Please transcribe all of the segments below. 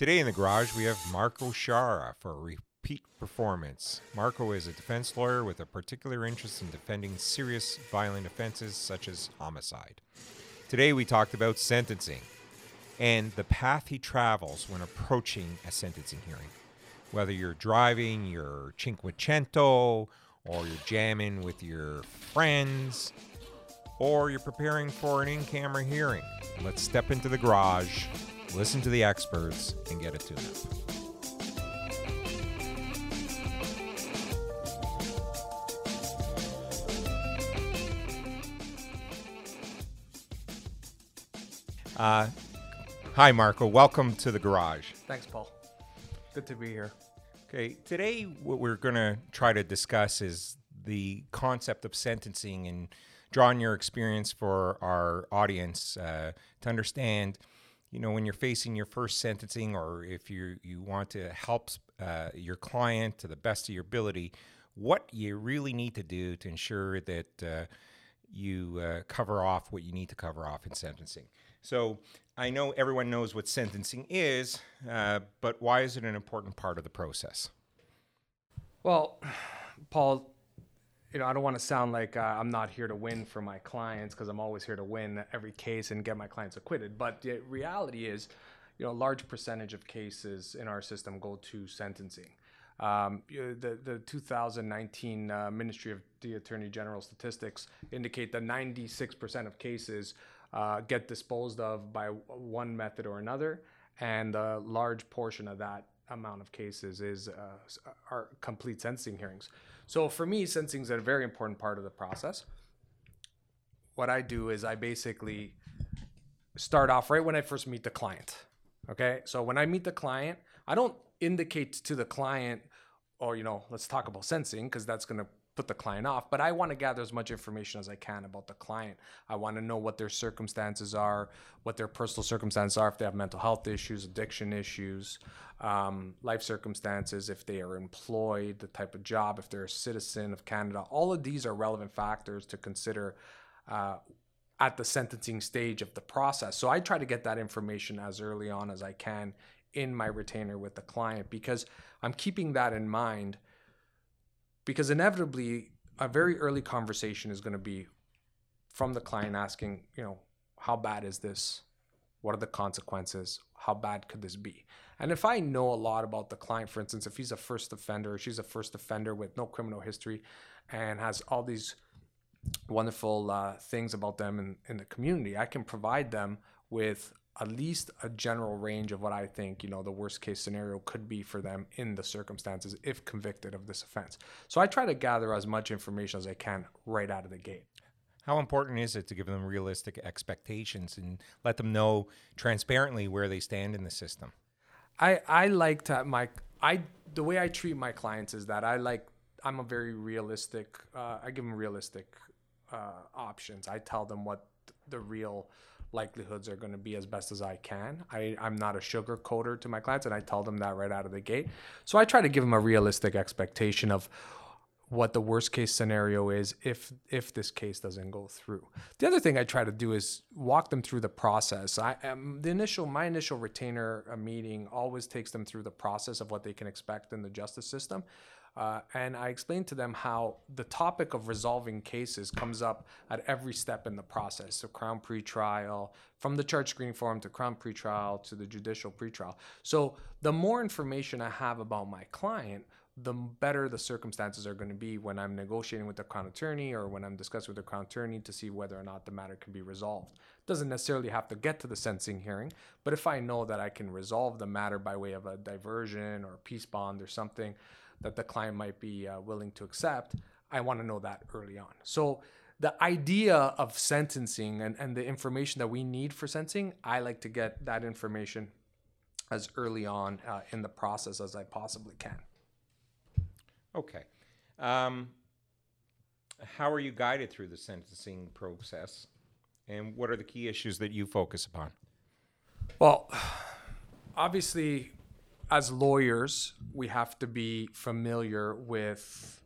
Today in the garage, we have Marco Sciarra for a repeat performance. Marco is a defense lawyer with a particular interest in defending serious violent offenses such as homicide. Today, we talked about sentencing and the path he travels when approaching a sentencing hearing. Whether you're driving your Cinquecento, or you're jamming with your friends, or you're preparing for an in camera hearing, let's step into the garage, listen to the experts, and get a tune up. Uh, hi, Marco. Welcome to the garage. Thanks, Paul. Good to be here. Okay, today what we're going to try to discuss is the concept of sentencing and drawing your experience for our audience uh, to understand. You know, when you're facing your first sentencing, or if you you want to help uh, your client to the best of your ability, what you really need to do to ensure that uh, you uh, cover off what you need to cover off in sentencing. So I know everyone knows what sentencing is, uh, but why is it an important part of the process? Well, Paul, you know, I don't want to sound like uh, I'm not here to win for my clients because I'm always here to win every case and get my clients acquitted. But the reality is, you know, a large percentage of cases in our system go to sentencing. Um, the, the 2019 uh, Ministry of the Attorney General statistics indicate that 96% of cases uh, get disposed of by one method or another, and a large portion of that amount of cases is uh, are complete sentencing hearings. So for me, sentencing is a very important part of the process. What I do is I basically start off right when I first meet the client. Okay, so when I meet the client, I don't indicate to the client, or you know, let's talk about sensing because that's going to put the client off, but I want to gather as much information as I can about the client. I want to know what their circumstances are, what their personal circumstances are, if they have mental health issues, addiction issues, um, life circumstances, if they are employed, the type of job, if they're a citizen of Canada. All of these are relevant factors to consider. Uh, at the sentencing stage of the process. So I try to get that information as early on as I can in my retainer with the client because I'm keeping that in mind because inevitably a very early conversation is going to be from the client asking, you know, how bad is this? What are the consequences? How bad could this be? And if I know a lot about the client, for instance, if he's a first offender, she's a first offender with no criminal history and has all these wonderful uh, things about them in, in the community, I can provide them with at least a general range of what I think, you know, the worst case scenario could be for them in the circumstances if convicted of this offense. So I try to gather as much information as I can right out of the gate. How important is it to give them realistic expectations and let them know transparently where they stand in the system? I, I like to my I the way I treat my clients is that I like I'm a very realistic uh, I give them realistic uh, options. I tell them what the real likelihoods are going to be as best as I can. I, I'm not a sugar coater to my clients, and I tell them that right out of the gate. So I try to give them a realistic expectation of what the worst case scenario is if if this case doesn't go through. The other thing I try to do is walk them through the process. I um, the initial my initial retainer uh, meeting always takes them through the process of what they can expect in the justice system. Uh, and I explained to them how the topic of resolving cases comes up at every step in the process. So, Crown pretrial, from the charge screening form to Crown pretrial to the judicial pretrial. So, the more information I have about my client, the better the circumstances are going to be when I'm negotiating with the crown attorney or when I'm discussing with the crown attorney to see whether or not the matter can be resolved. Doesn't necessarily have to get to the sentencing hearing, but if I know that I can resolve the matter by way of a diversion or peace bond or something that the client might be uh, willing to accept, I want to know that early on. So the idea of sentencing and, and the information that we need for sentencing, I like to get that information as early on uh, in the process as I possibly can. Okay. Um, how are you guided through the sentencing process? And what are the key issues that you focus upon? Well, obviously, as lawyers, we have to be familiar with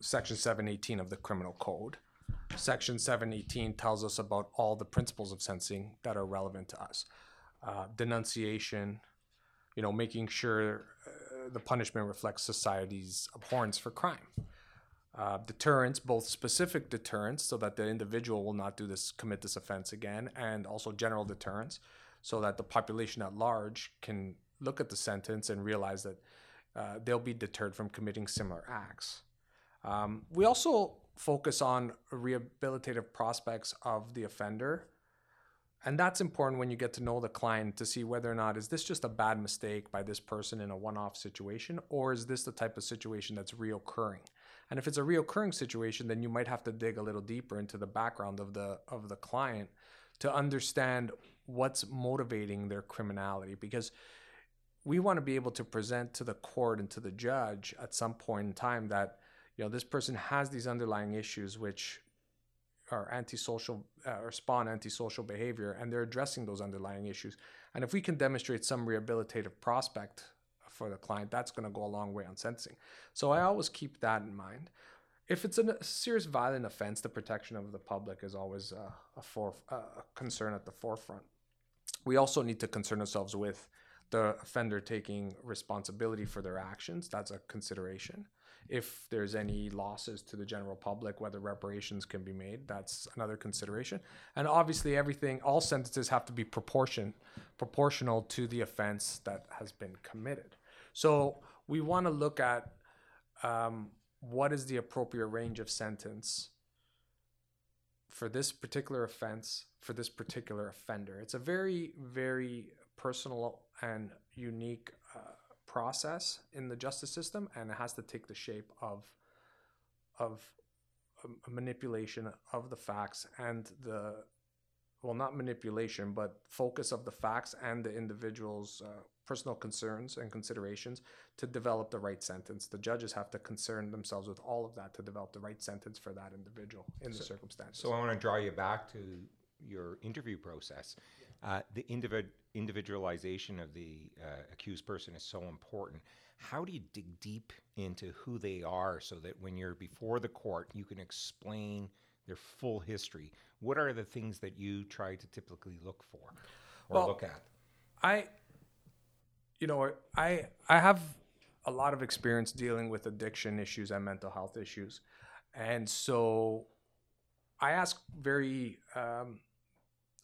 Section 718 of the Criminal Code. Section 718 tells us about all the principles of sentencing that are relevant to us uh, denunciation, you know, making sure uh, the punishment reflects society's abhorrence for crime. Uh, deterrence, both specific deterrence, so that the individual will not do this, commit this offense again, and also general deterrence, so that the population at large can look at the sentence and realize that uh, they'll be deterred from committing similar acts. Um, we also focus on rehabilitative prospects of the offender. And that's important when you get to know the client to see whether or not is this just a bad mistake by this person in a one-off situation or is this the type of situation that's reoccurring? And if it's a reoccurring situation, then you might have to dig a little deeper into the background of the of the client to understand what's motivating their criminality because we want to be able to present to the court and to the judge at some point in time that you know this person has these underlying issues which are antisocial uh, or spawn antisocial behavior and they're addressing those underlying issues. And if we can demonstrate some rehabilitative prospect for the client that's going to go a long way on sentencing. So i always keep that in mind. If it's a serious violent offense the protection of the public is always uh, a, for, uh, a concern at the forefront. We also need to concern ourselves with the offender taking responsibility for their actions that's a consideration if there's any losses to the general public, whether reparations can be made, that's another consideration. And obviously, everything, all sentences have to be proportion, proportional to the offense that has been committed. So we want to look at um, what is the appropriate range of sentence for this particular offense for this particular offender. It's a very, very personal and unique uh, process in the justice system, and it has to take the shape of of a manipulation of the facts and the well, not manipulation, but focus of the facts and the individual's uh, personal concerns and considerations to develop the right sentence. The judges have to concern themselves with all of that to develop the right sentence for that individual in so, the circumstances. So I want to draw you back to your interview process. Uh, the individ- individualization of the uh, accused person is so important. How do you dig deep into who they are so that when you're before the court, you can explain their full history? What are the things that you try to typically look for or well, look at? I, you know, I I have a lot of experience dealing with addiction issues and mental health issues, and so I ask very um,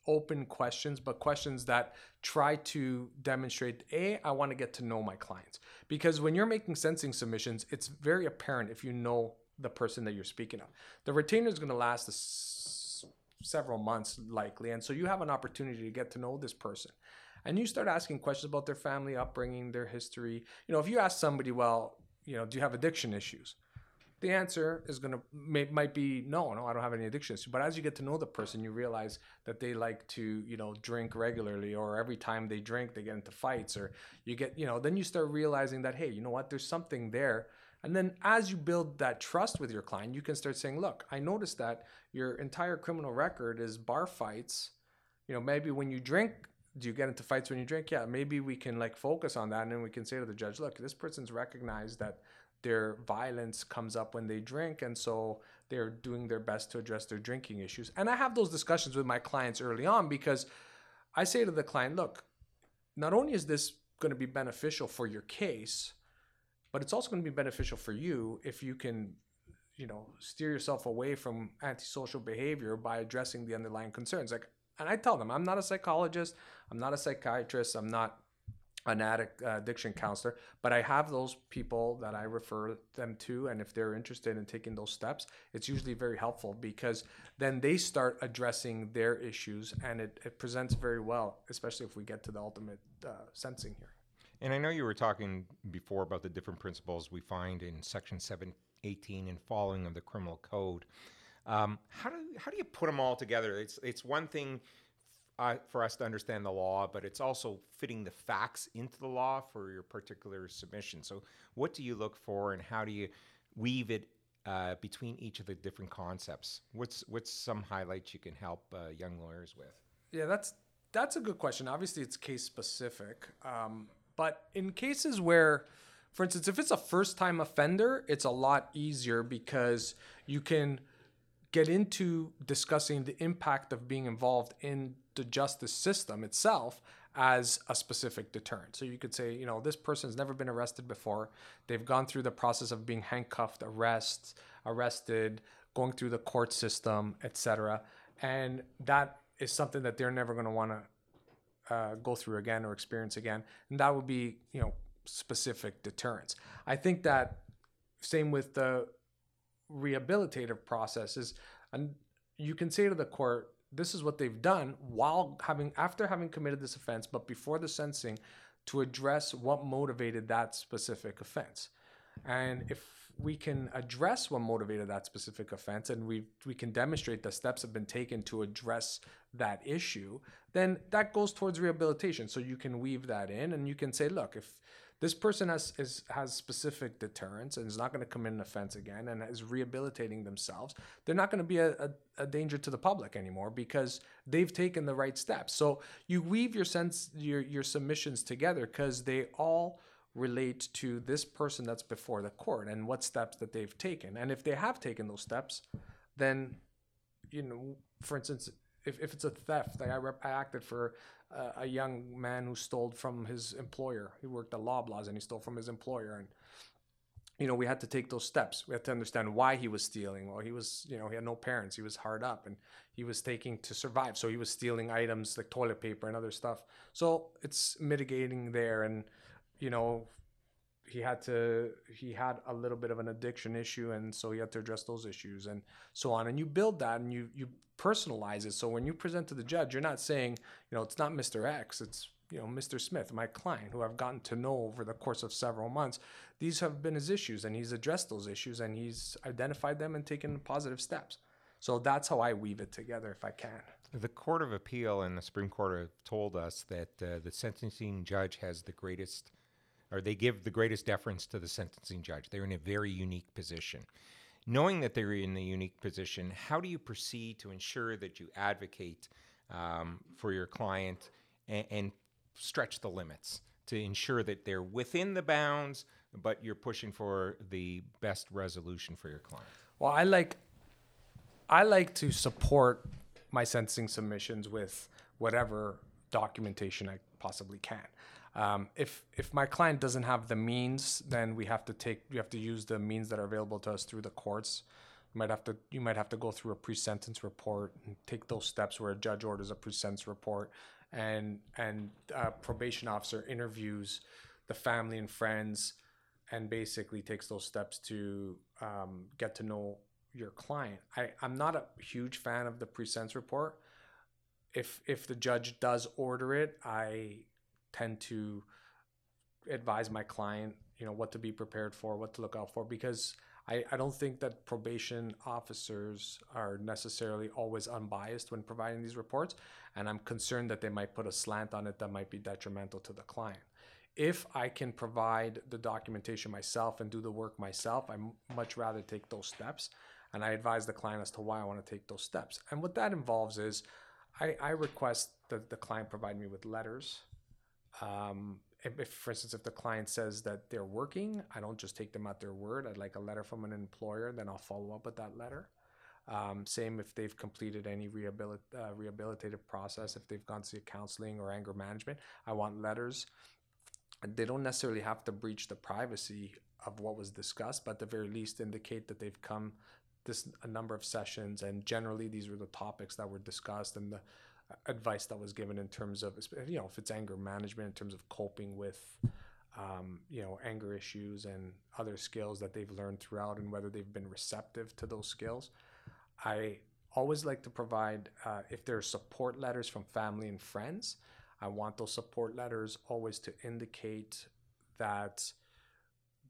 open questions, but questions that try to demonstrate A, I want to get to know my clients. Because when you're making sensing submissions, it's very apparent if you know the person that you're speaking of. The retainer is going to last s- several months, likely. And so you have an opportunity to get to know this person. And you start asking questions about their family upbringing, their history. You know, if you ask somebody, well, you know, do you have addiction issues? The answer is going to may, might be no no i don't have any addictions. But as you get to know the person you realize that they like to you know drink regularly or every time they drink they get into fights or you get you know then you start realizing that hey you know what? There's something there. And then as you build that trust with your client you can start saying look i noticed that your entire criminal record is bar fights. You know maybe when you drink do you get into fights when you drink? Yeah maybe we can like focus on that and then we can say to the judge look this person's recognized that their violence comes up when they drink and so they're doing their best to address their drinking issues. And i have those discussions with my clients early on because i say to the client look not only is this going to be beneficial for your case but it's also going to be beneficial for you if you can you know steer yourself away from antisocial behavior by addressing the underlying concerns. Like and i tell them i'm not a psychologist. I'm not a psychiatrist. I'm not an addict uh, addiction counselor but i have those people that i refer them to and if they're interested in taking those steps it's usually very helpful because then they start addressing their issues and it, it presents very well especially if we get to the ultimate uh, sensing here. And i know you were talking before about the different principles we find in section 718 and following of the criminal code. Um, how do how do you put them all together? It's it's one thing for us to understand the law, but it's also fitting the facts into the law for your particular submission. So, what do you look for, and how do you weave it uh, between each of the different concepts? What's what's some highlights you can help uh, young lawyers with? Yeah, that's that's a good question. Obviously, it's case specific, um, but in cases where for instance, if it's a first time offender, it's a lot easier because you can get into discussing the impact of being involved in the justice system itself as a specific deterrent. So you could say, you know, this person's never been arrested before. They've gone through the process of being handcuffed, arrest, arrested, going through the court system, etc. And that is something that they're never going to want to uh, go through again or experience again. And that would be, you know, specific deterrence. I think that same with the rehabilitative process is, and you can say to the court, this is what they've done while having after having committed this offense, but before the sentencing, to address what motivated that specific offense. And if we can address what motivated that specific offense and we we can demonstrate that steps have been taken to address that issue, then that goes towards rehabilitation. So you can weave that in and you can say, look, if this person has is, has specific deterrence and is not going to commit an offense again and is rehabilitating themselves. They're not going to be a, a, a, danger to the public anymore because they've taken the right steps. So you weave your sense your your submissions together because they all relate to this person that's before the court and what steps that they've taken. And if they have taken those steps, then you know, for instance, if, if it's a theft, like I, rep, I acted for uh, a young man who stole from his employer. He worked at Loblaws and he stole from his employer. And, you know, we had to take those steps. We had to understand why he was stealing. Well, he was, you know, he had no parents. He was hard up and he was taking to survive. So he was stealing items like toilet paper and other stuff. So it's mitigating there. And, you know, he had to he had a little bit of an addiction issue and so he had to address those issues and so on. And you build that and you you personalize it. So when you present to the judge you're not saying you know it's not mr x it's you know mr smith my client who i've gotten to know over the course of several months. These have been his issues and he's addressed those issues and he's identified them and taken positive steps. So that's how i weave it together if i can. The Court of Appeal and the Supreme Court have told us that uh, the sentencing judge has the greatest or they give the greatest deference to the sentencing judge. They're in a very unique position. Knowing that they're in a unique position, how do you proceed to ensure that you advocate um, for your client and, and stretch the limits to ensure that they're within the bounds, but you're pushing for the best resolution for your client? Well, I like I like to support my sentencing submissions with whatever documentation I possibly can. Um, if if my client doesn't have the means, then we have to take we have to use the means that are available to us through the courts. You might have to you might have to go through a pre-sentence report and take those steps where a judge orders a pre-sentence report, and and a probation officer interviews the family and friends, and basically takes those steps to um, get to know your client. I I'm not a huge fan of the pre-sentence report. If if the judge does order it, I tend to advise my client, you know, what to be prepared for, what to look out for, because I, I don't think that probation officers are necessarily always unbiased when providing these reports. And I'm concerned that they might put a slant on it that might be detrimental to the client. If I can provide the documentation myself and do the work myself, I much rather take those steps. And I advise the client as to why I want to take those steps. And what that involves is I, I request that the client provide me with letters um, if, for instance, if the client says that they're working, I don't just take them at their word. I'd like a letter from an employer, then I'll follow up with that letter. Um, same if they've completed any rehabilit- uh, rehabilitative process, if they've gone to counseling or anger management, I want letters. They don't necessarily have to breach the privacy of what was discussed, but at the very least indicate that they've come this a number of sessions, and generally these were the topics that were discussed and the advice that was given in terms of you know if it's anger management in terms of coping with um, you know anger issues and other skills that they've learned throughout and whether they've been receptive to those skills i always like to provide uh, if there are support letters from family and friends i want those support letters always to indicate that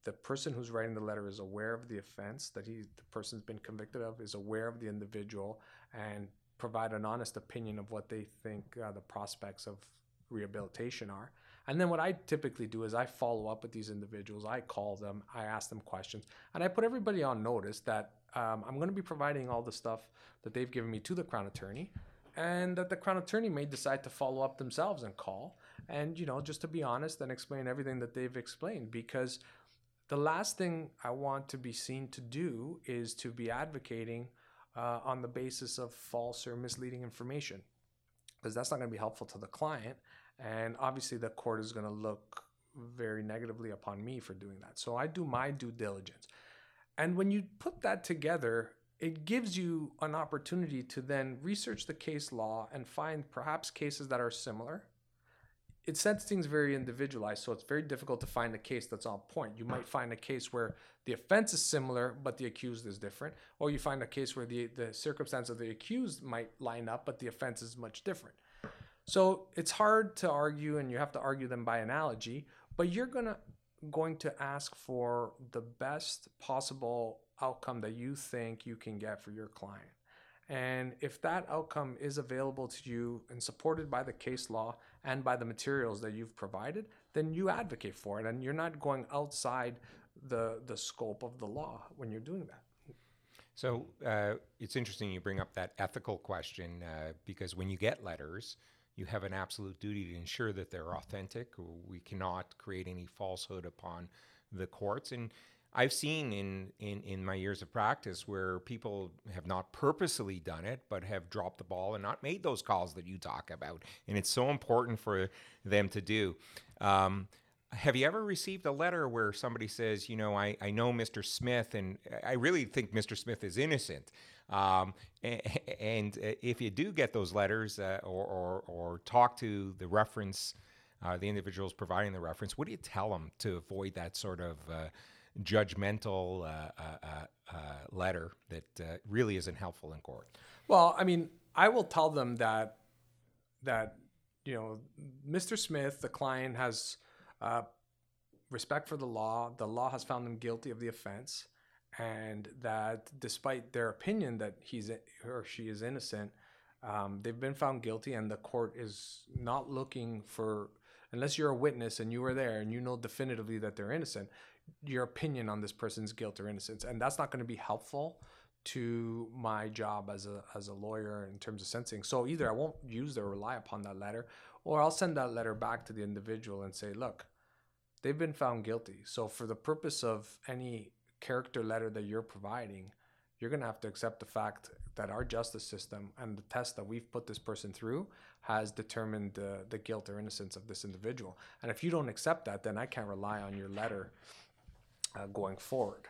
the person who's writing the letter is aware of the offense that he the person's been convicted of is aware of the individual and provide an honest opinion of what they think uh, the prospects of rehabilitation are. And then what I typically do is I follow up with these individuals. I call them, I ask them questions, and I put everybody on notice that um, I'm going to be providing all the stuff that they've given me to the Crown Attorney, and that the Crown Attorney may decide to follow up themselves and call, and you know, just to be honest and explain everything that they've explained, because the last thing I want to be seen to do is to be advocating uh, on the basis of false or misleading information because that's not going to be helpful to the client And obviously, the court is going to look very negatively upon me for doing that. So I do my due diligence. And when you put that together, it gives you an opportunity to then research the case law and find perhaps cases that are similar. It sets things very individualized, so it's very difficult to find a case that's on point. You might find a case where the offense is similar, but the accused is different, or you find a case where the, the circumstance of the accused might line up, but the offense is much different. So it's hard to argue, and you have to argue them by analogy, but you're gonna going to ask for the best possible outcome that you think you can get for your client. And if that outcome is available to you and supported by the case law and by the materials that you've provided, then you advocate for it. And you're not going outside the, the scope of the law when you're doing that. So uh, it's interesting you bring up that ethical question uh, because when you get letters, you have an absolute duty to ensure that they're authentic. We cannot create any falsehood upon the courts. And I've seen in, in, in my years of practice where people have not purposely done it, but have dropped the ball and not made those calls that you talk about. And it's so important for them to do. Um, have you ever received a letter where somebody says, you know, I, I know Mr. Smith and I really think Mr. Smith is innocent? Um, and, and, if you do get those letters uh, or, or, or, talk to the reference, uh, the individuals providing the reference, what do you tell them to avoid that sort of uh, judgmental uh, uh, uh, letter that really isn't helpful in court? Well, I mean, I will tell them that that you know, Mr. Smith, the client, has respect for the law. The law has found him guilty of the offense, and that despite their opinion that he's or she is innocent, um, they've been found guilty, and the court is not looking for unless you're a witness and you were there and you know definitively that they're innocent your opinion on this person's guilt or innocence. And that's not going to be helpful to my job as a as a lawyer in terms of sentencing. So either i won't use or rely upon that letter or i'll send that letter back to the individual and say look they've been found guilty. So for the purpose of any character letter that you're providing you're going to have to accept the fact that our justice system and the test that we've put this person through has determined the, the guilt or innocence of this individual. And if you don't accept that, then I can't rely on your letter uh, going forward.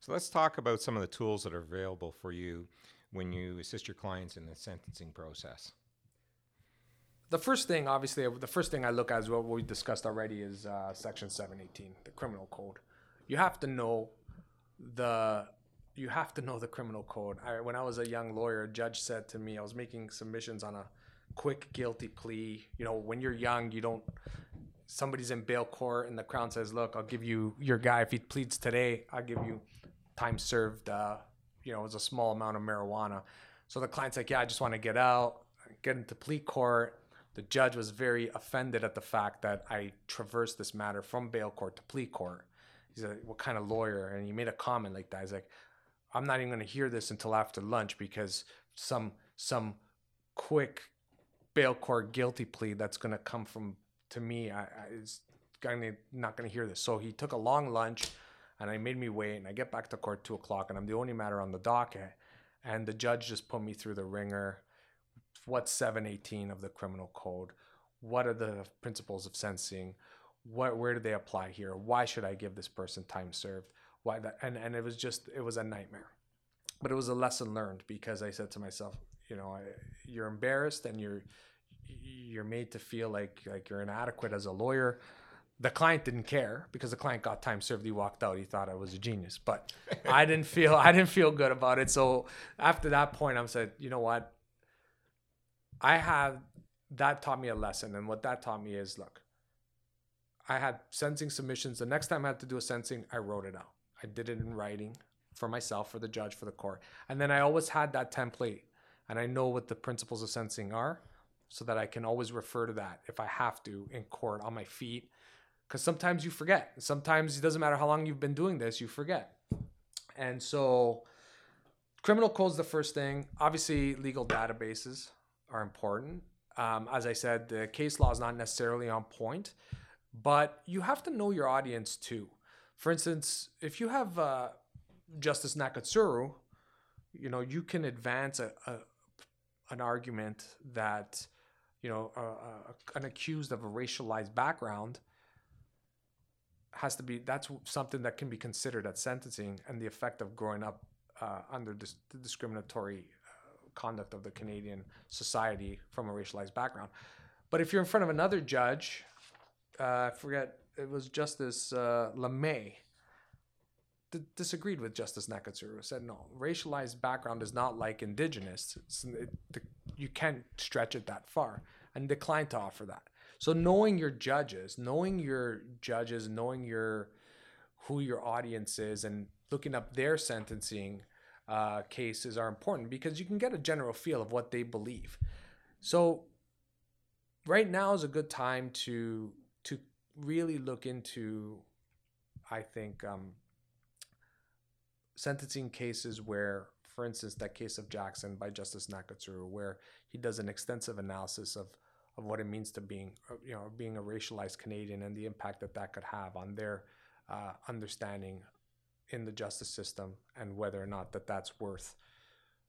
So let's talk about some of the tools that are available for you when you assist your clients in the sentencing process. The first thing, obviously, the first thing I look at is what we discussed already is uh, Section 718, the criminal code. You have to know the you have to know the criminal code. I, when I was a young lawyer, a judge said to me, I was making submissions on a quick guilty plea. You know, when you're young, you don't somebody's in bail court and the crown says, "Look, I'll give you your guy if he pleads today. I'll give you time served. Uh, you know, it's a small amount of marijuana." So the client's like, "Yeah, I just want to get out, get into plea court." The judge was very offended at the fact that I traversed this matter from bail court to plea court. He's like, "What kind of lawyer?" And he made a comment like that. He's like, "I'm not even going to hear this until after lunch because some some quick bail court guilty plea that's going to come from to me, I, I is gonna not gonna hear this. So he took a long lunch, and I made me wait. And I get back to court two o'clock, and I'm the only matter on the docket. And the judge just put me through the wringer. What's seven eighteen of the criminal code? What are the principles of sentencing? What where do they apply here? Why should I give this person time served? Why that? And and it was just it was a nightmare. But it was a lesson learned because I said to myself, you know, you're embarrassed and you're you're made to feel like like you're inadequate as a lawyer. The client didn't care because the client got time served. He walked out. He thought I was a genius, but I didn't feel I didn't feel good about it. So after that point, i'm said, you know what? I have that taught me a lesson, and what that taught me is, look, I had sensing submissions. The next time I had to do a sensing, I wrote it out. I did it in writing for myself, for the judge, for the court, and then I always had that template, and I know what the principles of sensing are so that I can always refer to that if I have to in court on my feet. Because sometimes you forget. Sometimes it doesn't matter how long you've been doing this, you forget. And so, criminal code is the first thing. Obviously, legal databases are important. Um, as I said, the case law is not necessarily on point, but you have to know your audience too. For instance, if you have uh, Justice Nakatsuru, you know you can advance a, a an argument that you know, an accused of a racialized background has to be that's something that can be considered at sentencing and the effect of growing up uh, under dis- the discriminatory uh, conduct of the Canadian society from a racialized background. But if you're in front of another judge, uh, I forget it was Justice uh, LeMay d- disagreed with Justice Nakatsuru. Said no, racialized background is not like indigenous. It, the, you can't stretch it that far, and declined to offer that. So knowing your judges, knowing your judges, knowing your who your audience is, and looking up their sentencing uh, cases are important because you can get a general feel of what they believe. So right now is a good time to to really look into, I think, um, sentencing cases where, for instance, that case of Jackson by Justice Nakatsuru, where he does an extensive analysis of of what it means to being, uh, you know, being a racialized Canadian and the impact that that could have on their uh, understanding in the justice system and whether or not that that's worth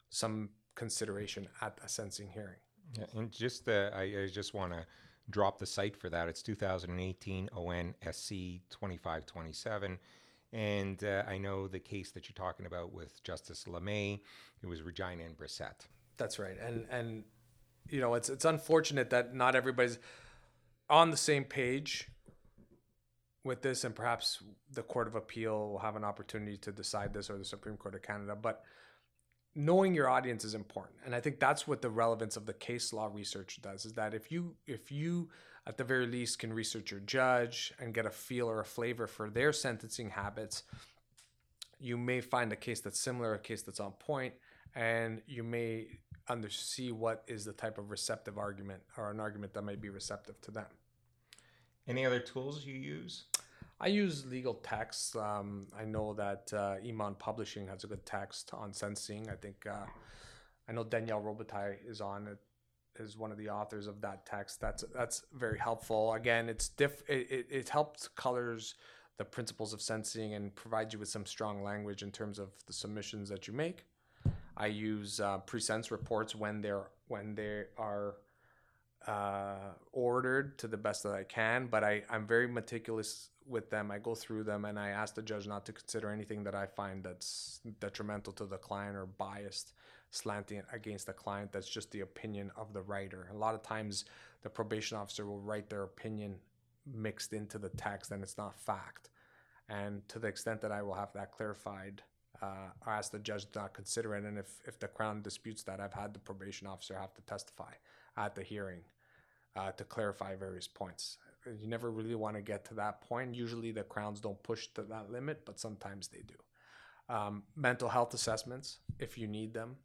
some consideration at a sentencing hearing. Yeah, and just uh, I, I just want to drop the cite for that. It's 2018 ONSC 2527. And uh, I know the case that you're talking about with Justice LeMay, it was Regina and Brissett. That's right. And and you know, it's it's unfortunate that not everybody's on the same page with this, and perhaps the Court of Appeal will have an opportunity to decide this, or the Supreme Court of Canada. But knowing your audience is important, and I think that's what the relevance of the case law research does. Is that if you if you at the very least can research your judge and get a feel or a flavor for their sentencing habits, you may find a case that's similar, a case that's on point, and you may under see what is the type of receptive argument or an argument that might be receptive to them. Any other tools you use? I use legal text. Um, I know that uh, Emond Publishing has a good text on sensing. I think uh, I know Danielle Robitaille is on it is one of the authors of that text. That's that's very helpful. Again, it's diff. It, it, it helps colors the principles of sensing and provides you with some strong language in terms of the submissions that you make. I use uh, pre-sense reports when they're when they are uh, ordered to the best that I can, but I, I'm very meticulous with them. I go through them and I ask the judge not to consider anything that I find that's detrimental to the client or biased, slanting against the client. That's just the opinion of the writer. A lot of times, the probation officer will write their opinion mixed into the text and it's not fact. And to the extent that I will have that clarified, uh, I ask the judge to not consider it. And if, if the Crown disputes that, I've had the probation officer have to testify at the hearing uh, to clarify various points. You never really want to get to that point. Usually the Crowns don't push to that limit, but sometimes they do. Um, mental health assessments, if you need them.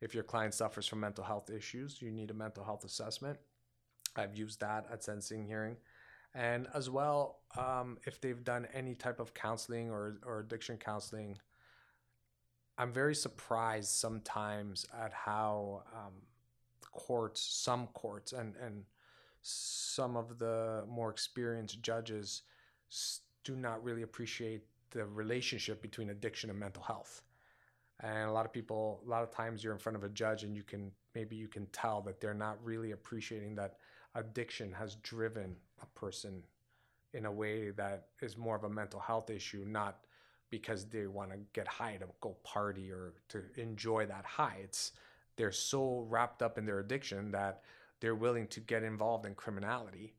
If your client suffers from mental health issues, you need a mental health assessment. I've used that at sentencing hearing. And as well, um, if they've done any type of counseling or, or addiction counseling, I'm very surprised sometimes at how um, courts, some courts, and and some of the more experienced judges do not really appreciate the relationship between addiction and mental health. And a lot of people, a lot of times you're in front of a judge and you can maybe you can tell that they're not really appreciating that addiction has driven a person in a way that is more of a mental health issue, not because they want to get high to go party or to enjoy that high. It's they're so wrapped up in their addiction that they're willing to get involved in criminality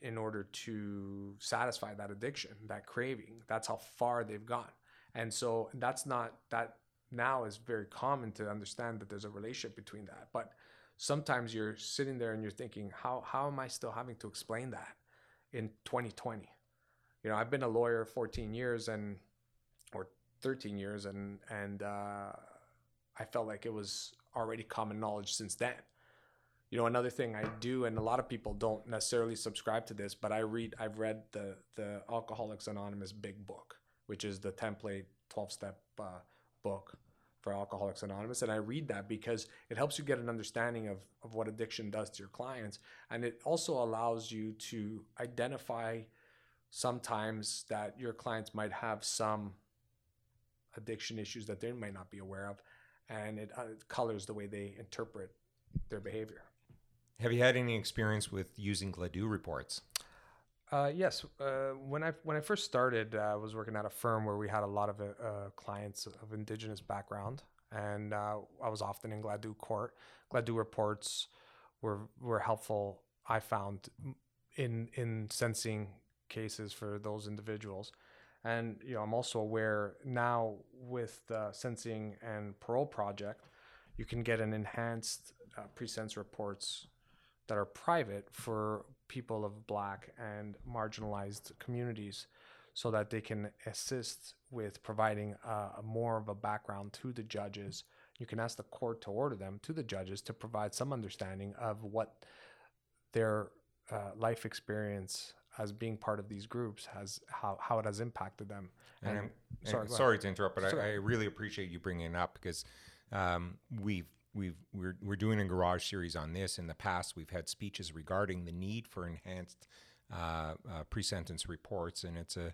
in order to satisfy that addiction, that craving. That's how far they've gone. And so that's not that now is very common to understand that there's a relationship between that. But sometimes you're sitting there and you're thinking, how how am I still having to explain that in 2020? You know, I've been a lawyer 14 years and or 13 years and and uh, I felt like it was already common knowledge since then. You know, another thing I do, and a lot of people don't necessarily subscribe to this, but I read, I've read the the Alcoholics Anonymous Big Book, which is the template 12 step uh, book for Alcoholics Anonymous, and I read that because it helps you get an understanding of of what addiction does to your clients, and it also allows you to identify sometimes that your clients might have some addiction issues that they might not be aware of, and it, uh, it colors the way they interpret their behavior. Have you had any experience with using Gladue reports? Uh, yes. Uh, when I when I first started, uh, I was working at a firm where we had a lot of uh, clients of indigenous background, and uh, I was often in Gladue court. Gladue reports were were helpful. I found in in sensing cases for those individuals, and you know I'm also aware now with the sensing and parole project, you can get an enhanced uh, pre-sense reports that are private for people of black and marginalized communities so that they can assist with providing uh, more of a background to the judges. You can ask the court to order them to the judges to provide some understanding of what their uh, life experience as being part of these groups has how, how it has impacted them. And, and sorry, sorry to interrupt, but I, I, really appreciate you bringing it up because um, we've we've we're we're doing a garage series on this. In the past, we've had speeches regarding the need for enhanced uh, uh, pre-sentence reports, and it's a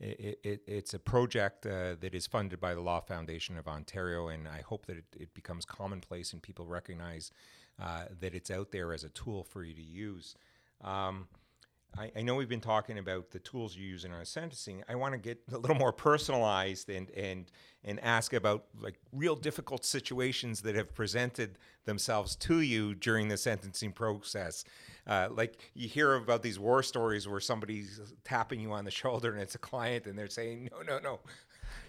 it, it, it's a project uh, that is funded by the Law Foundation of Ontario, and I hope that it, it becomes commonplace and people recognize uh, that it's out there as a tool for you to use. Um, I, I, know we've been talking about the tools you use in our sentencing. I want to get a little more personalized and and and ask about like real difficult situations that have presented themselves to you during the sentencing process. Uh, like you hear about these war stories where somebody's tapping you on the shoulder and it's a client and they're saying no no no,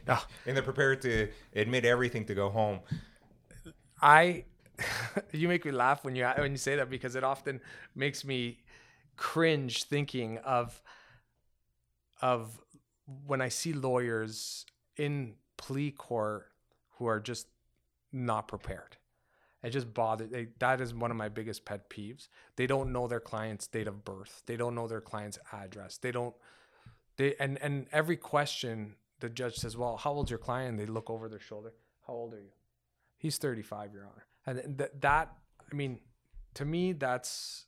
no. and they're prepared to admit everything to go home. I you make me laugh when you when you say that because it often makes me cringe thinking of of when I see lawyers in plea court who are just not prepared. It just bothers. They, that is one of my biggest pet peeves. They don't know their client's date of birth. They don't know their client's address. They don't. They and and every question the judge says, "Well, how old's your client?" They look over their shoulder. How old are you? He's 35, Your Honor. And th- that, I mean, to me, that's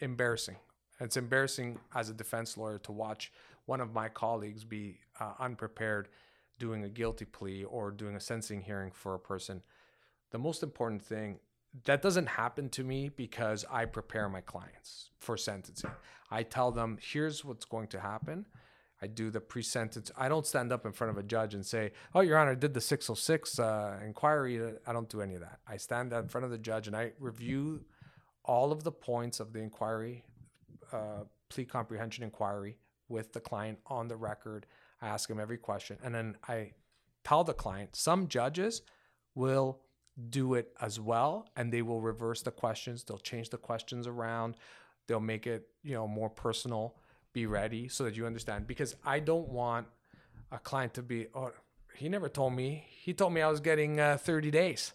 embarrassing. It's embarrassing as a defense lawyer to watch one of my colleagues be uh, unprepared doing a guilty plea or doing a sentencing hearing for a person. The most important thing that doesn't happen to me because I prepare my clients for sentencing. I tell them, here's what's going to happen. I do the pre sentence. I don't stand up in front of a judge and say, Oh, Your Honor, I did the 606 uh, inquiry. I don't do any of that. I stand in front of the judge and I review all of the points of the inquiry, uh, plea comprehension inquiry with the client on the record. I ask him every question. And then I tell the client, some judges will do it as well and they will reverse the questions. They'll change the questions around. They'll make it, you know, more personal. Be ready so that you understand. Because I don't want a client to be, oh, he never told me. He told me I was getting uh, 30 days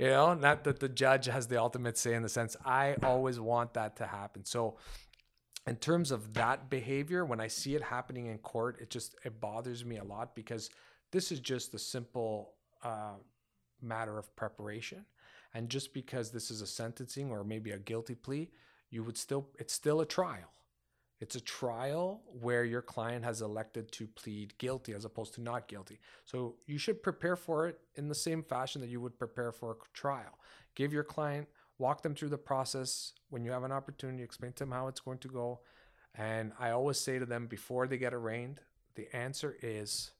you know not that the judge has the ultimate say in the sense i always want that to happen. So in terms of that behavior when i see it happening in court it just it bothers me a lot because this is just a simple uh, matter of preparation. And just because this is a sentencing or maybe a guilty plea you would still it's still a trial it's a trial where your client has elected to plead guilty as opposed to not guilty. So you should prepare for it in the same fashion that you would prepare for a trial. Give your client, walk them through the process. When you have an opportunity, explain to them how it's going to go. And I always say to them before they get arraigned, the answer is,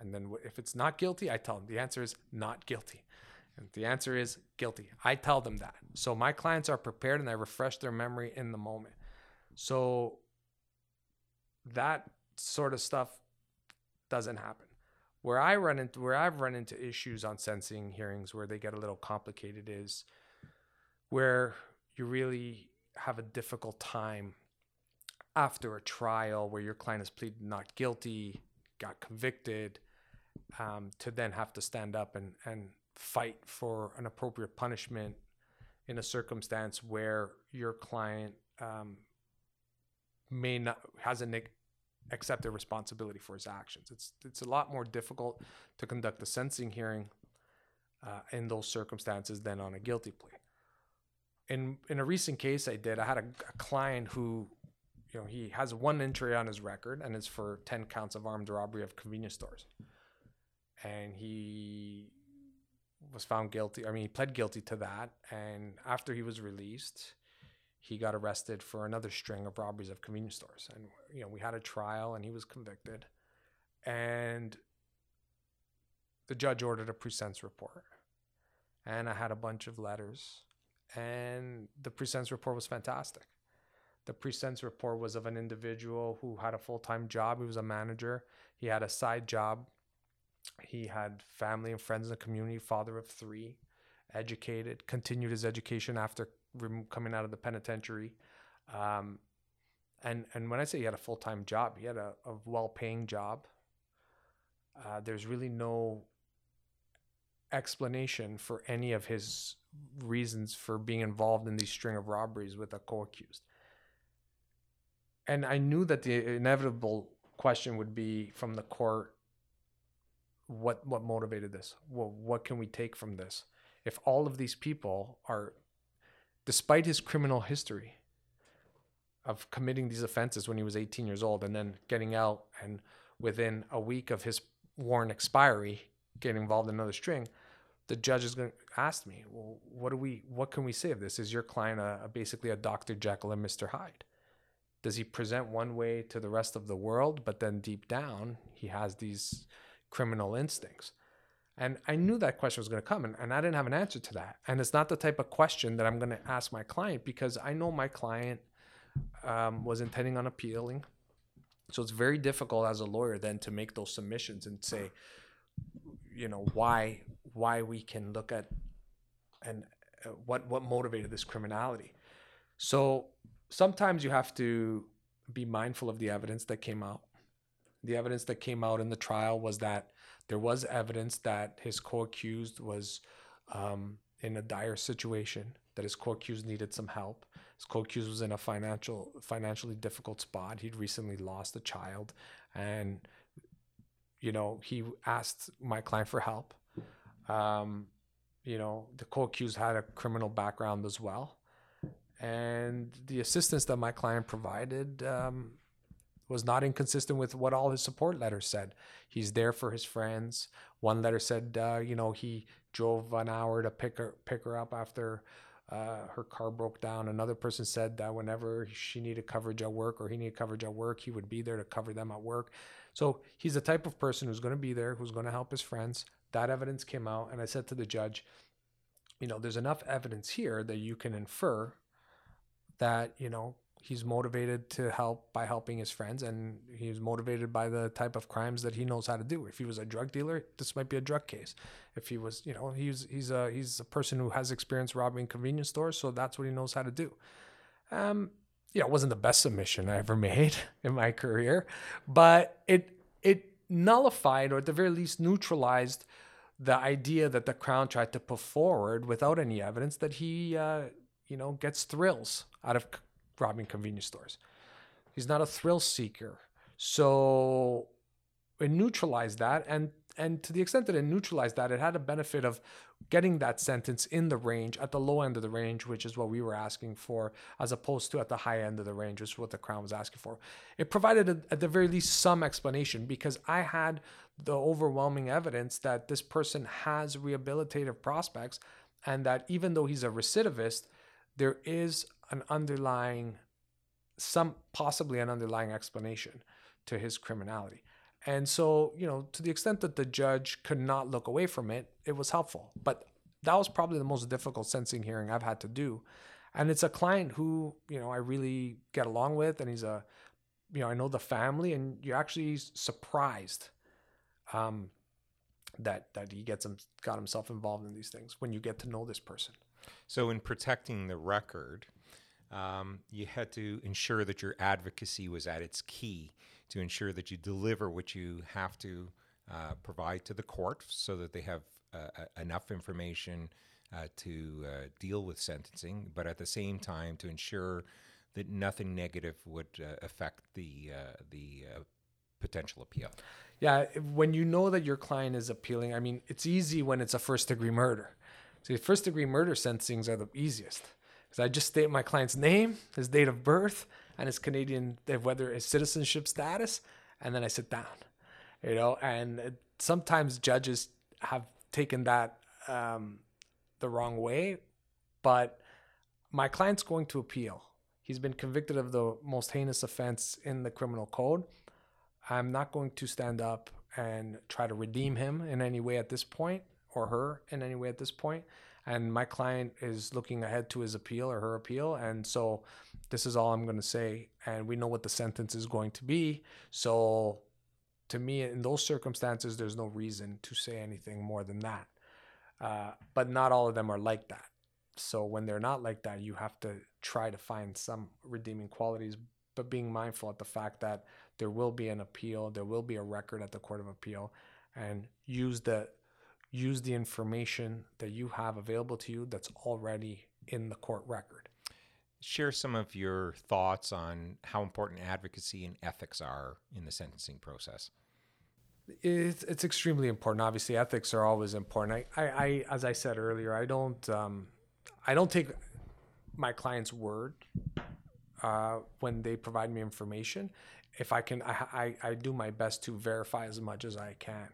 and then if it's not guilty, I tell them the answer is not guilty. And the answer is guilty. I tell them that. So my clients are prepared and I refresh their memory in the moment. So that sort of stuff doesn't happen. Where I run into where I've run into issues on sentencing hearings where they get a little complicated is where you really have a difficult time after a trial where your client has pleaded not guilty, got convicted, um, to then have to stand up and, and fight for an appropriate punishment in a circumstance where your client um, may not hasn't accepted responsibility for his actions. It's it's a lot more difficult to conduct a sentencing hearing uh, in those circumstances than on a guilty plea. In in a recent case I did, I had a, a client who, you know, he has one entry on his record and it's for ten counts of armed robbery of convenience stores, and he was found guilty. I mean, he pled guilty to that, and after he was released he got arrested for another string of robberies of convenience stores. And, you know, we had a trial and he was convicted. And the judge ordered a pre-sentence report. And I had a bunch of letters. And the pre-sentence report was fantastic. The pre-sentence report was of an individual who had a full-time job. He was a manager. He had a side job. He had family and friends in the community, father of three, educated, continued his education after coming out of the penitentiary. Um, and, and when I say he had a full-time job, he had a, a well-paying job. Uh, there's really no explanation for any of his reasons for being involved in these string of robberies with a co-accused and I knew that the inevitable question would be from the court what what motivated this well, what can we take from this if all of these people are despite his criminal history of committing these offenses when he was 18 years old and then getting out and within a week of his warrant expiry getting involved in another string the judge is going to ask me well what do we what can we say of this is your client a, a basically a dr jekyll and mr hyde does he present one way to the rest of the world, but then deep down he has these criminal instincts? And I knew that question was going to come, and, and I didn't have an answer to that. And it's not the type of question that I'm going to ask my client because I know my client um, was intending on appealing. So it's very difficult as a lawyer then to make those submissions and say, you know, why why we can look at and uh, what what motivated this criminality. So sometimes you have to be mindful of the evidence that came out. The evidence that came out in the trial was that there was evidence that his co-accused was um, in a dire situation, that his co-accused needed some help. His co-accused was in a financial, financially difficult spot. He'd recently lost a child, and you know he asked my client for help. Um, you know the co-accused had a criminal background as well, and the assistance that my client provided um, was not inconsistent with what all his support letters said. He's there for his friends. One letter said, uh, you know, he drove an hour to pick her pick her up after uh, her car broke down. Another person said that whenever she needed coverage at work or he needed coverage at work, he would be there to cover them at work. So he's the type of person who's going to be there, who's going to help his friends. That evidence came out, and I said to the judge, you know, there's enough evidence here that you can infer that you know he's motivated to help by helping his friends and he's motivated by the type of crimes that he knows how to do. If he was a drug dealer this might be a drug case. If he was you know he's he's a he's a person who has experience robbing convenience stores so that's what he knows how to do. Um yeah it wasn't the best submission i ever made in my career but it it nullified or at the very least neutralized the idea that the crown tried to put forward without any evidence that he uh, you know, gets thrills out of robbing convenience stores. He's not a thrill seeker. So it neutralized that and and to the extent that it neutralized that, it had a benefit of getting that sentence in the range at the low end of the range, which is what we were asking for, as opposed to at the high end of the range, which is what the Crown was asking for. It provided, a, at the very least, some explanation because I had the overwhelming evidence that this person has rehabilitative prospects and that even though he's a recidivist, there is an underlying, some possibly an underlying explanation to his criminality. And so, you know, to the extent that the judge could not look away from it, it was helpful. But that was probably the most difficult sentencing hearing I've had to do. And it's a client who, you know, I really get along with, and he's a, you know, I know the family, and you're actually surprised um, that that he gets him got himself involved in these things when you get to know this person. So, in protecting the record, um, you had to ensure that your advocacy was at its key to ensure that you deliver what you have to uh, provide to the court so that they have uh, enough information uh, to uh, deal with sentencing, but at the same time to ensure that nothing negative would uh, affect the uh, the potential appeal. Yeah, when you know that your client is appealing, I mean, it's easy when it's a first degree murder See, first degree murder sentencings are the easiest because I just state my client's name, his date of birth, and his Canadian, whether his citizenship status, and then I sit down. You know, and sometimes judges have taken that um, the wrong way, but my client's going to appeal. He's been convicted of the most heinous offense in the criminal code. I'm not going to stand up and try to redeem him in any way at this point or her in any way at this point. And my client is looking ahead to his appeal or her appeal. And so this is all I'm going to say. And we know what the sentence is going to be. So to me, in those circumstances, there's no reason to say anything more than that. Uh, but not all of them are like that. So when they're not like that, you have to try to find some redeeming qualities, but being mindful at the fact that there will be an appeal, there will be a record at the Court of Appeal, and use the use the information that you have available to you that's already in the court record. Share some of your thoughts on how important advocacy and ethics are in the sentencing process. It's, it's extremely important. Obviously, ethics are always important. I, I, I as I said earlier, I don't um, I don't take my client's word uh, when they provide me information. If I can, I, I, I do my best to verify as much as I can.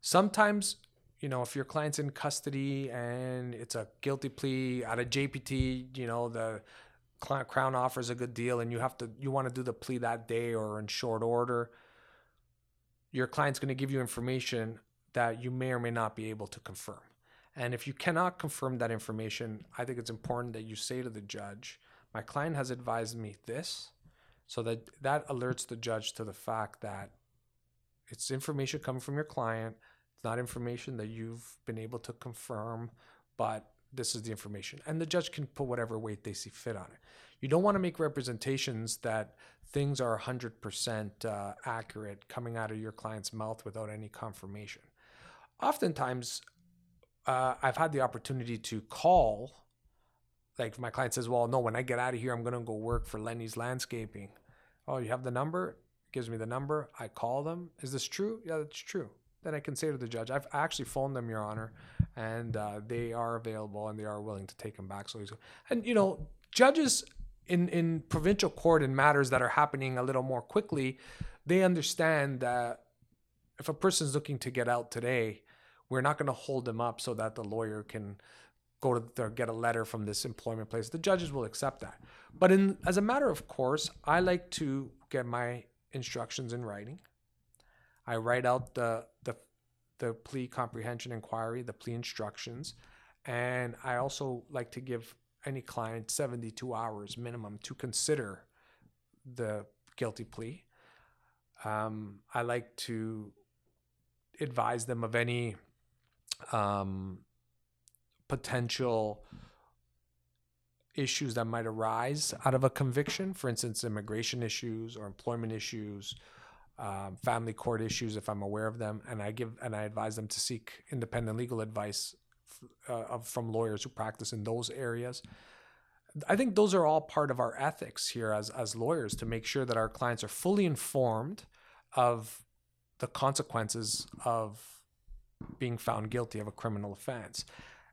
Sometimes, you know, if your client's in custody and it's a guilty plea out of JPT, you know, the crown offers a good deal and you have to, you want to do the plea that day or in short order, your client's going to give you information that you may or may not be able to confirm. And if you cannot confirm that information, I think it's important that you say to the judge, my client has advised me this, so that that alerts the judge to the fact that it's information coming from your client. It's not information that you've been able to confirm, but this is the information. And the judge can put whatever weight they see fit on it. You don't want to make representations that things are 100% uh, accurate coming out of your client's mouth without any confirmation. Oftentimes, uh, I've had the opportunity to call, like my client says, well, no, when I get out of here, I'm going to go work for Lenny's Landscaping. Oh, you have the number? Gives me the number. I call them. Is this true? Yeah, that's true. Then I can say to the judge, I've actually phoned them, Your Honor, and uh, they are available and they are willing to take him back. So he's, and you know, judges in in provincial court in matters that are happening a little more quickly, they understand that if a person's looking to get out today, we're not going to hold them up so that the lawyer can go to the, get a letter from this employment place. The judges will accept that. But in as a matter of course, I like to get my instructions in writing. I write out the the the plea comprehension inquiry, the plea instructions, and I also like to give any client 72 hours minimum to consider the guilty plea. Um, I like to advise them of any um, potential issues that might arise out of a conviction, for instance, immigration issues or employment issues, um, family court issues, if I'm aware of them, and I give and I advise them to seek independent legal advice uh, from lawyers who practice in those areas. I think those are all part of our ethics here as as lawyers to make sure that our clients are fully informed of the consequences of being found guilty of a criminal offense.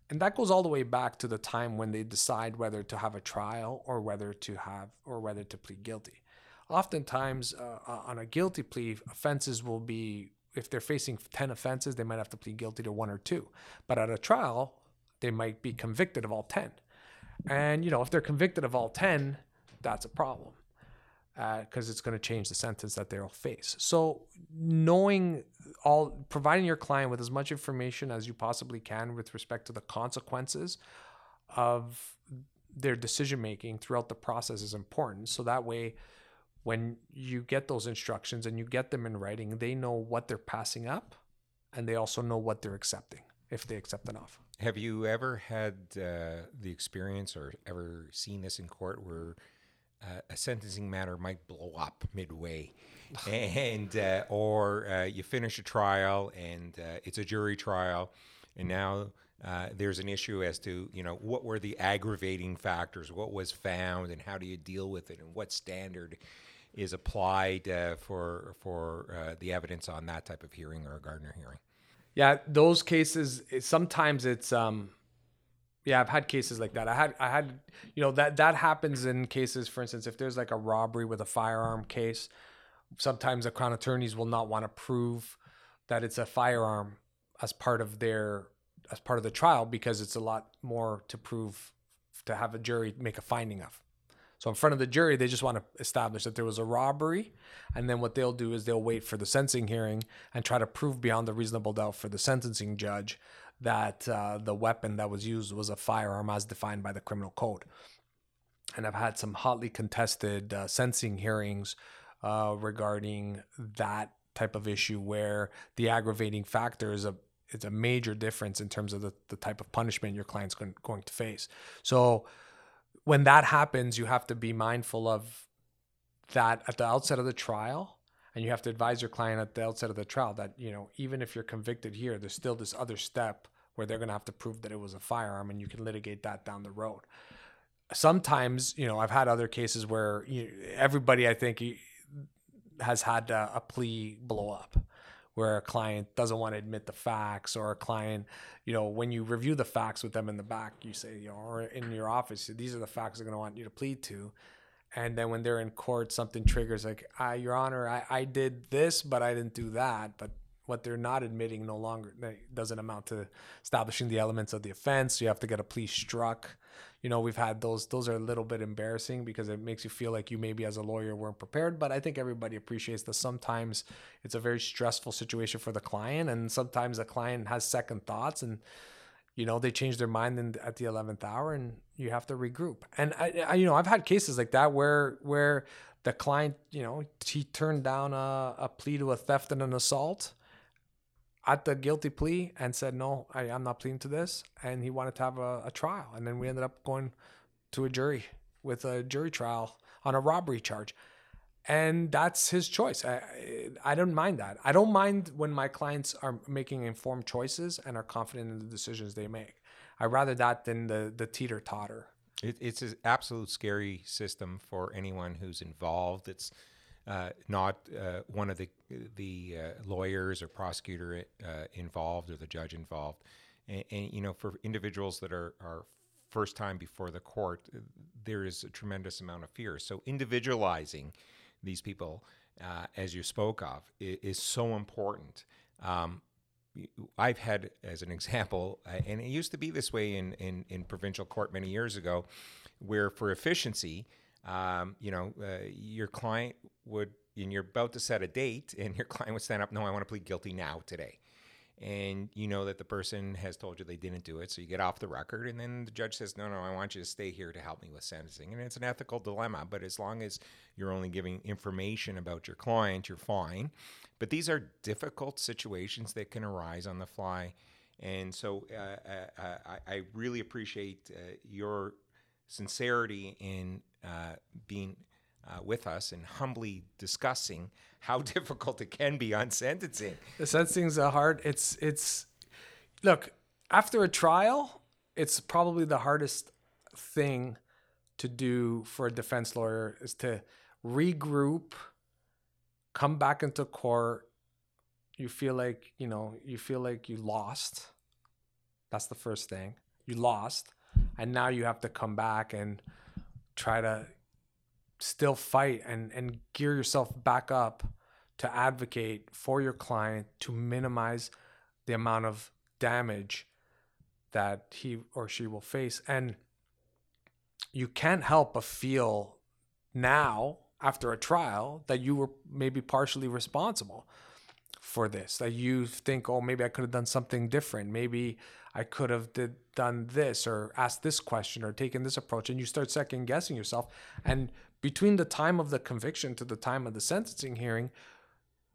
And that goes all the way back to the time when they decide whether to have a trial or whether to have or whether to plead guilty. Oftentimes, uh, on a guilty plea, offenses will be if they're facing 10 offenses, they might have to plead guilty to one or two. But at a trial, they might be convicted of all 10. And, you know, if they're convicted of all 10, that's a problem because uh, it's going to change the sentence that they'll face. So, knowing all, providing your client with as much information as you possibly can with respect to the consequences of their decision making throughout the process is important. So that way, when you get those instructions and you get them in writing, they know what they're passing up and they also know what they're accepting if they accept enough. Have you ever had uh, the experience or ever seen this in court where uh, a sentencing matter might blow up midway, and uh, or uh, you finish a trial and uh, it's a jury trial, and now uh, there's an issue as to you know what were the aggravating factors, what was found, and how do you deal with it, and what standard is applied uh, for for the evidence on that type of hearing or a Gardiner hearing. Yeah, those cases sometimes it's um, yeah, I've had cases like that. I had I had you know that that happens in cases for instance if there's like a robbery with a firearm case, sometimes the crown attorneys will not want to prove that it's a firearm as part of their as part of the trial because it's a lot more to prove to have a jury make a finding of. So in front of the jury, they just want to establish that there was a robbery, and then what they'll do is they'll wait for the sentencing hearing and try to prove beyond a reasonable doubt for the sentencing judge that uh, the weapon that was used was a firearm as defined by the criminal code. And I've had some hotly contested uh, sentencing hearings uh, regarding that type of issue where the aggravating factor is a it's a major difference in terms of the, the type of punishment your client's going, going to face. So when that happens, you have to be mindful of that at the outset of the trial. And you have to advise your client at the outset of the trial that, you know, even if you're convicted here, there's still this other step where they're going to have to prove that it was a firearm and you can litigate that down the road. Sometimes, you know, I've had other cases where you, everybody, I think, has had a, a plea blow up where a client doesn't want to admit the facts or a client you know when you review the facts with them in the back you say you know or in your office these are the facts they're going to want you to plead to. And then when they're in court something triggers like ah, your honor I, I did this but i didn't do that but what they're not admitting no longer doesn't amount to establishing the elements of the offense. You have to get a plea struck. You know we've had those those are a little bit embarrassing because it makes you feel like you maybe as a lawyer weren't prepared but i think everybody appreciates that sometimes it's a very stressful situation for the client and sometimes the client has second thoughts and you know they change their mind in, at the 11th hour and you have to regroup. And I, I you know i've had cases like that where where the client you know he turned down a, a plea to a theft and an assault at the guilty plea and said, no, I, am not pleading to this. And he wanted to have a, a, trial. And then we ended up going to a jury with a jury trial on a robbery charge. And that's his choice. I, I don't mind that. I don't mind when my clients are making informed choices and are confident in the decisions they make. I rather that than the, the teeter totter. It, it's an absolute scary system for anyone who's involved. It's uh, not uh, one of the the uh, lawyers or prosecutor uh, involved or the judge involved. And, and, you know, for individuals that are are first time before the court, there is a tremendous amount of fear. So individualizing these people, uh, as you spoke of, is, is so important. Um, I've had, as an example, and it used to be this way in, in, in provincial court many years ago, where for efficiency, um, you know, uh, your client would, and you're about to set a date, and your client would stand up, no, I want to plead guilty now today. And you know that the person has told you they didn't do it, so you get off the record, and then the judge says, no, no, I want you to stay here to help me with sentencing. And it's an ethical dilemma, but as long as you're only giving information about your client, you're fine. But these are difficult situations that can arise on the fly. And so uh, uh, uh I, I, really appreciate uh, your sincerity in being uh, with us and humbly discussing how difficult it can be on sentencing. The sentencing's a hard. It's it's look after a trial, it's probably the hardest thing to do for a defense lawyer is to regroup, come back into court. You feel like you know you feel like you lost. That's the first thing. You lost, and now you have to come back and try to still fight and and gear yourself back up to advocate for your client to minimize the amount of damage that he or she will face. And you can't help but feel now after a trial that you were maybe partially responsible for this that you think oh maybe i could have done something different. Maybe i could have did, done this or asked this question or taken this approach. And you start second guessing yourself. And between the time of the conviction to the time of the sentencing hearing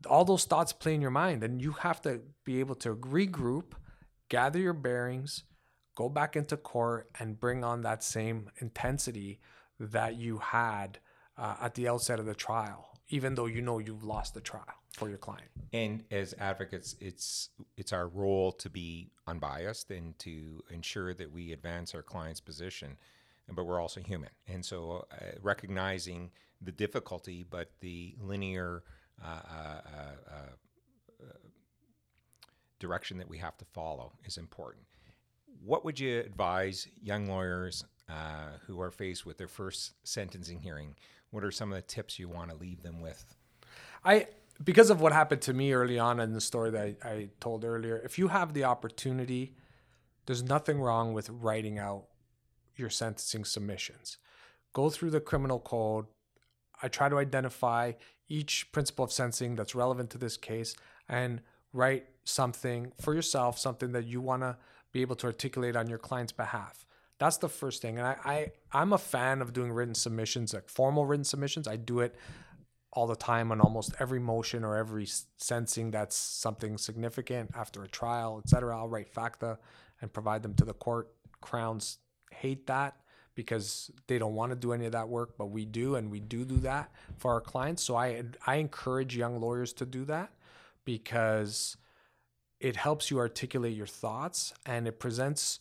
all those thoughts play in your mind and you have to be able to regroup gather your bearings go back into court and bring on that same intensity that you had uh, at the outset of the trial even though you know you've lost the trial for your client. And as advocates, it's it's our role to be unbiased and to ensure that we advance our client's position. But we're also human, and so uh, recognizing the difficulty, but the linear uh, uh, uh, uh direction that we have to follow is important. What would you advise young lawyers uh, who are faced with their first sentencing hearing? What are some of the tips you want to leave them with? I because of what happened to me early on in the story that I, I told earlier, if you have the opportunity, there's nothing wrong with writing out your sentencing submissions. go through the criminal code. I try to identify each principle of sentencing that's relevant to this case and write something for yourself, something that you want to be able to articulate on your client's behalf. That's the first thing. And I, I I'm a fan of doing written submissions, like formal written submissions. I do it all the time on almost every motion or every sensing that's something significant after a trial, etc. I'll write facta and provide them to the court. Crowns hate that because they don't want to do any of that work, but we do, and we do do that for our clients. So I I encourage young lawyers to do that because it helps you articulate your thoughts and it presents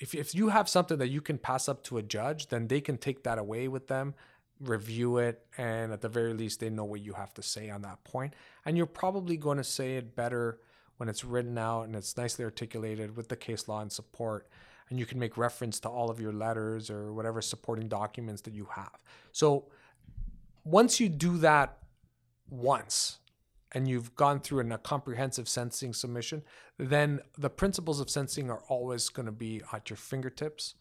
if, if you have something that you can pass up to a judge then they can take that away with them review it and at the very least they know what you have to say on that point. And you're probably going to say it better when it's written out and it's nicely articulated with the case law and support and you can make reference to all of your letters or whatever supporting documents that you have. So once you do that once and you've gone through in a comprehensive sensing submission then the principles of sensing are always going to be at your fingertips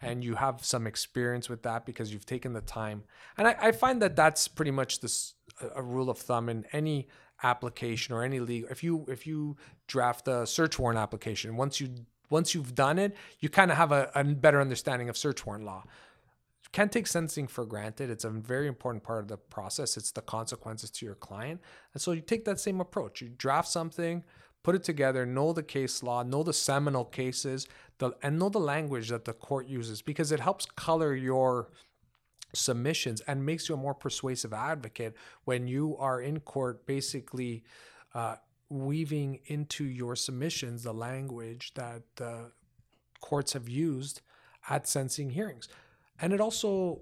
and you have some experience with that because you've taken the time. And I, I find that that's pretty much this a rule of thumb in any application or any legal. If you if you draft a search warrant application, once you once you've done it, you kind of have a, a better understanding of search warrant law. Can't take sentencing for granted. It's a very important part of the process. It's the consequences to your client. And so you take that same approach. You draft something, put it together, know the case law, know the seminal cases, the, and know the language that the court uses because it helps color your submissions and makes you a more persuasive advocate when you are in court basically uh, weaving into your submissions the language that the courts have used at sentencing hearings. And it also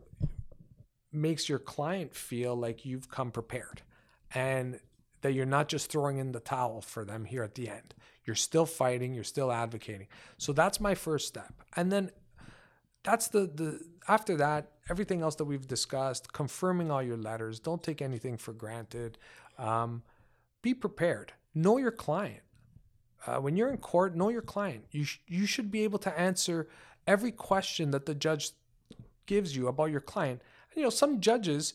makes your client feel like you've come prepared. And that you're not just throwing in the towel for them here at the end. You're still fighting, you're still advocating. So that's my first step. And then that's the the after that, everything else that we've discussed, confirming all your letters, don't take anything for granted. Um, be prepared. Know your client. Uh, when you're in court, know your client. You sh- you should be able to answer every question that the judge gives you about your client. And, you know, some judges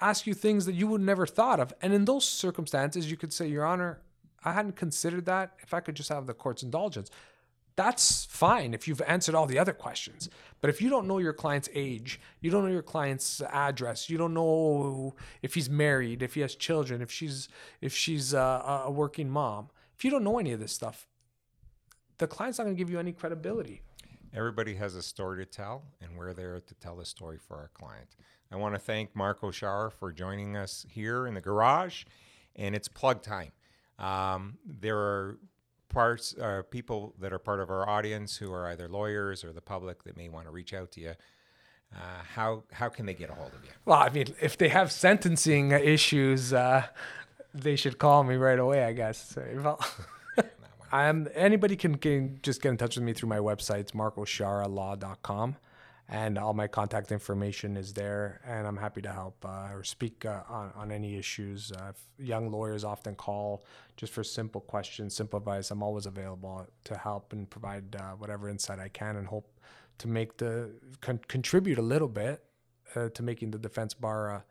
ask you things that you would never thought of. And in those circumstances, you could say, Your Honor, I hadn't considered that. If I could just have the court's indulgence, that's fine if you've answered all the other questions. But if you don't know your client's age, you don't know your client's address, you don't know if he's married, if he has children, if she's if she's a, a working mom, if you don't know any of this stuff, the client's not going to give you any credibility. Everybody has a story to tell, and we're there to tell the story for our client. I want to thank Marco Sciarra for joining us here in the garage, and it's plug time. Um, there are parts, uh, people that are part of our audience who are either lawyers or the public that may want to reach out to you. Uh, how how can they get a hold of you? Well, I mean, if they have sentencing issues, uh, they should call me right away. I guess. Well, I'm anybody can, can just get in touch with me through my website, marcosciarra.law.com and all my contact information is there and i'm happy to help uh, or speak uh, on, on any issues. Uh, young lawyers often call just for simple questions simple advice i'm always available to help and provide uh, whatever insight i can and hope to make the con- contribute a little bit uh, to making the defense bar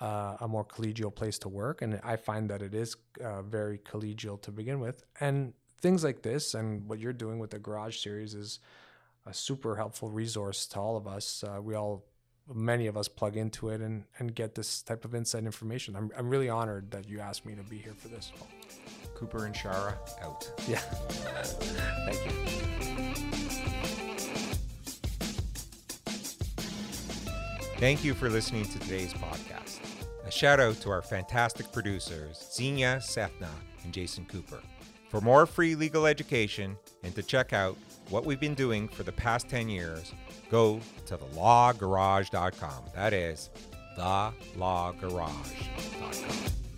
uh, a more collegial place to work. And i find that it is very collegial to begin with. And things like this and what you're doing with the garage series is a super helpful resource to all of us. Uh, we all, many of us, plug into it and, and get this type of inside information. I'm, I'm really honored that you asked me to be here for this. Cooper and Sciarra out. Yeah. Thank you. Thank you for listening to today's podcast. A shout out to our fantastic producers, Zenia Sethna and Jason Cooper. For more free legal education and to check out what we've been doing for the past 10 years, go to thelawgarage.com. That is thelawgarage.com.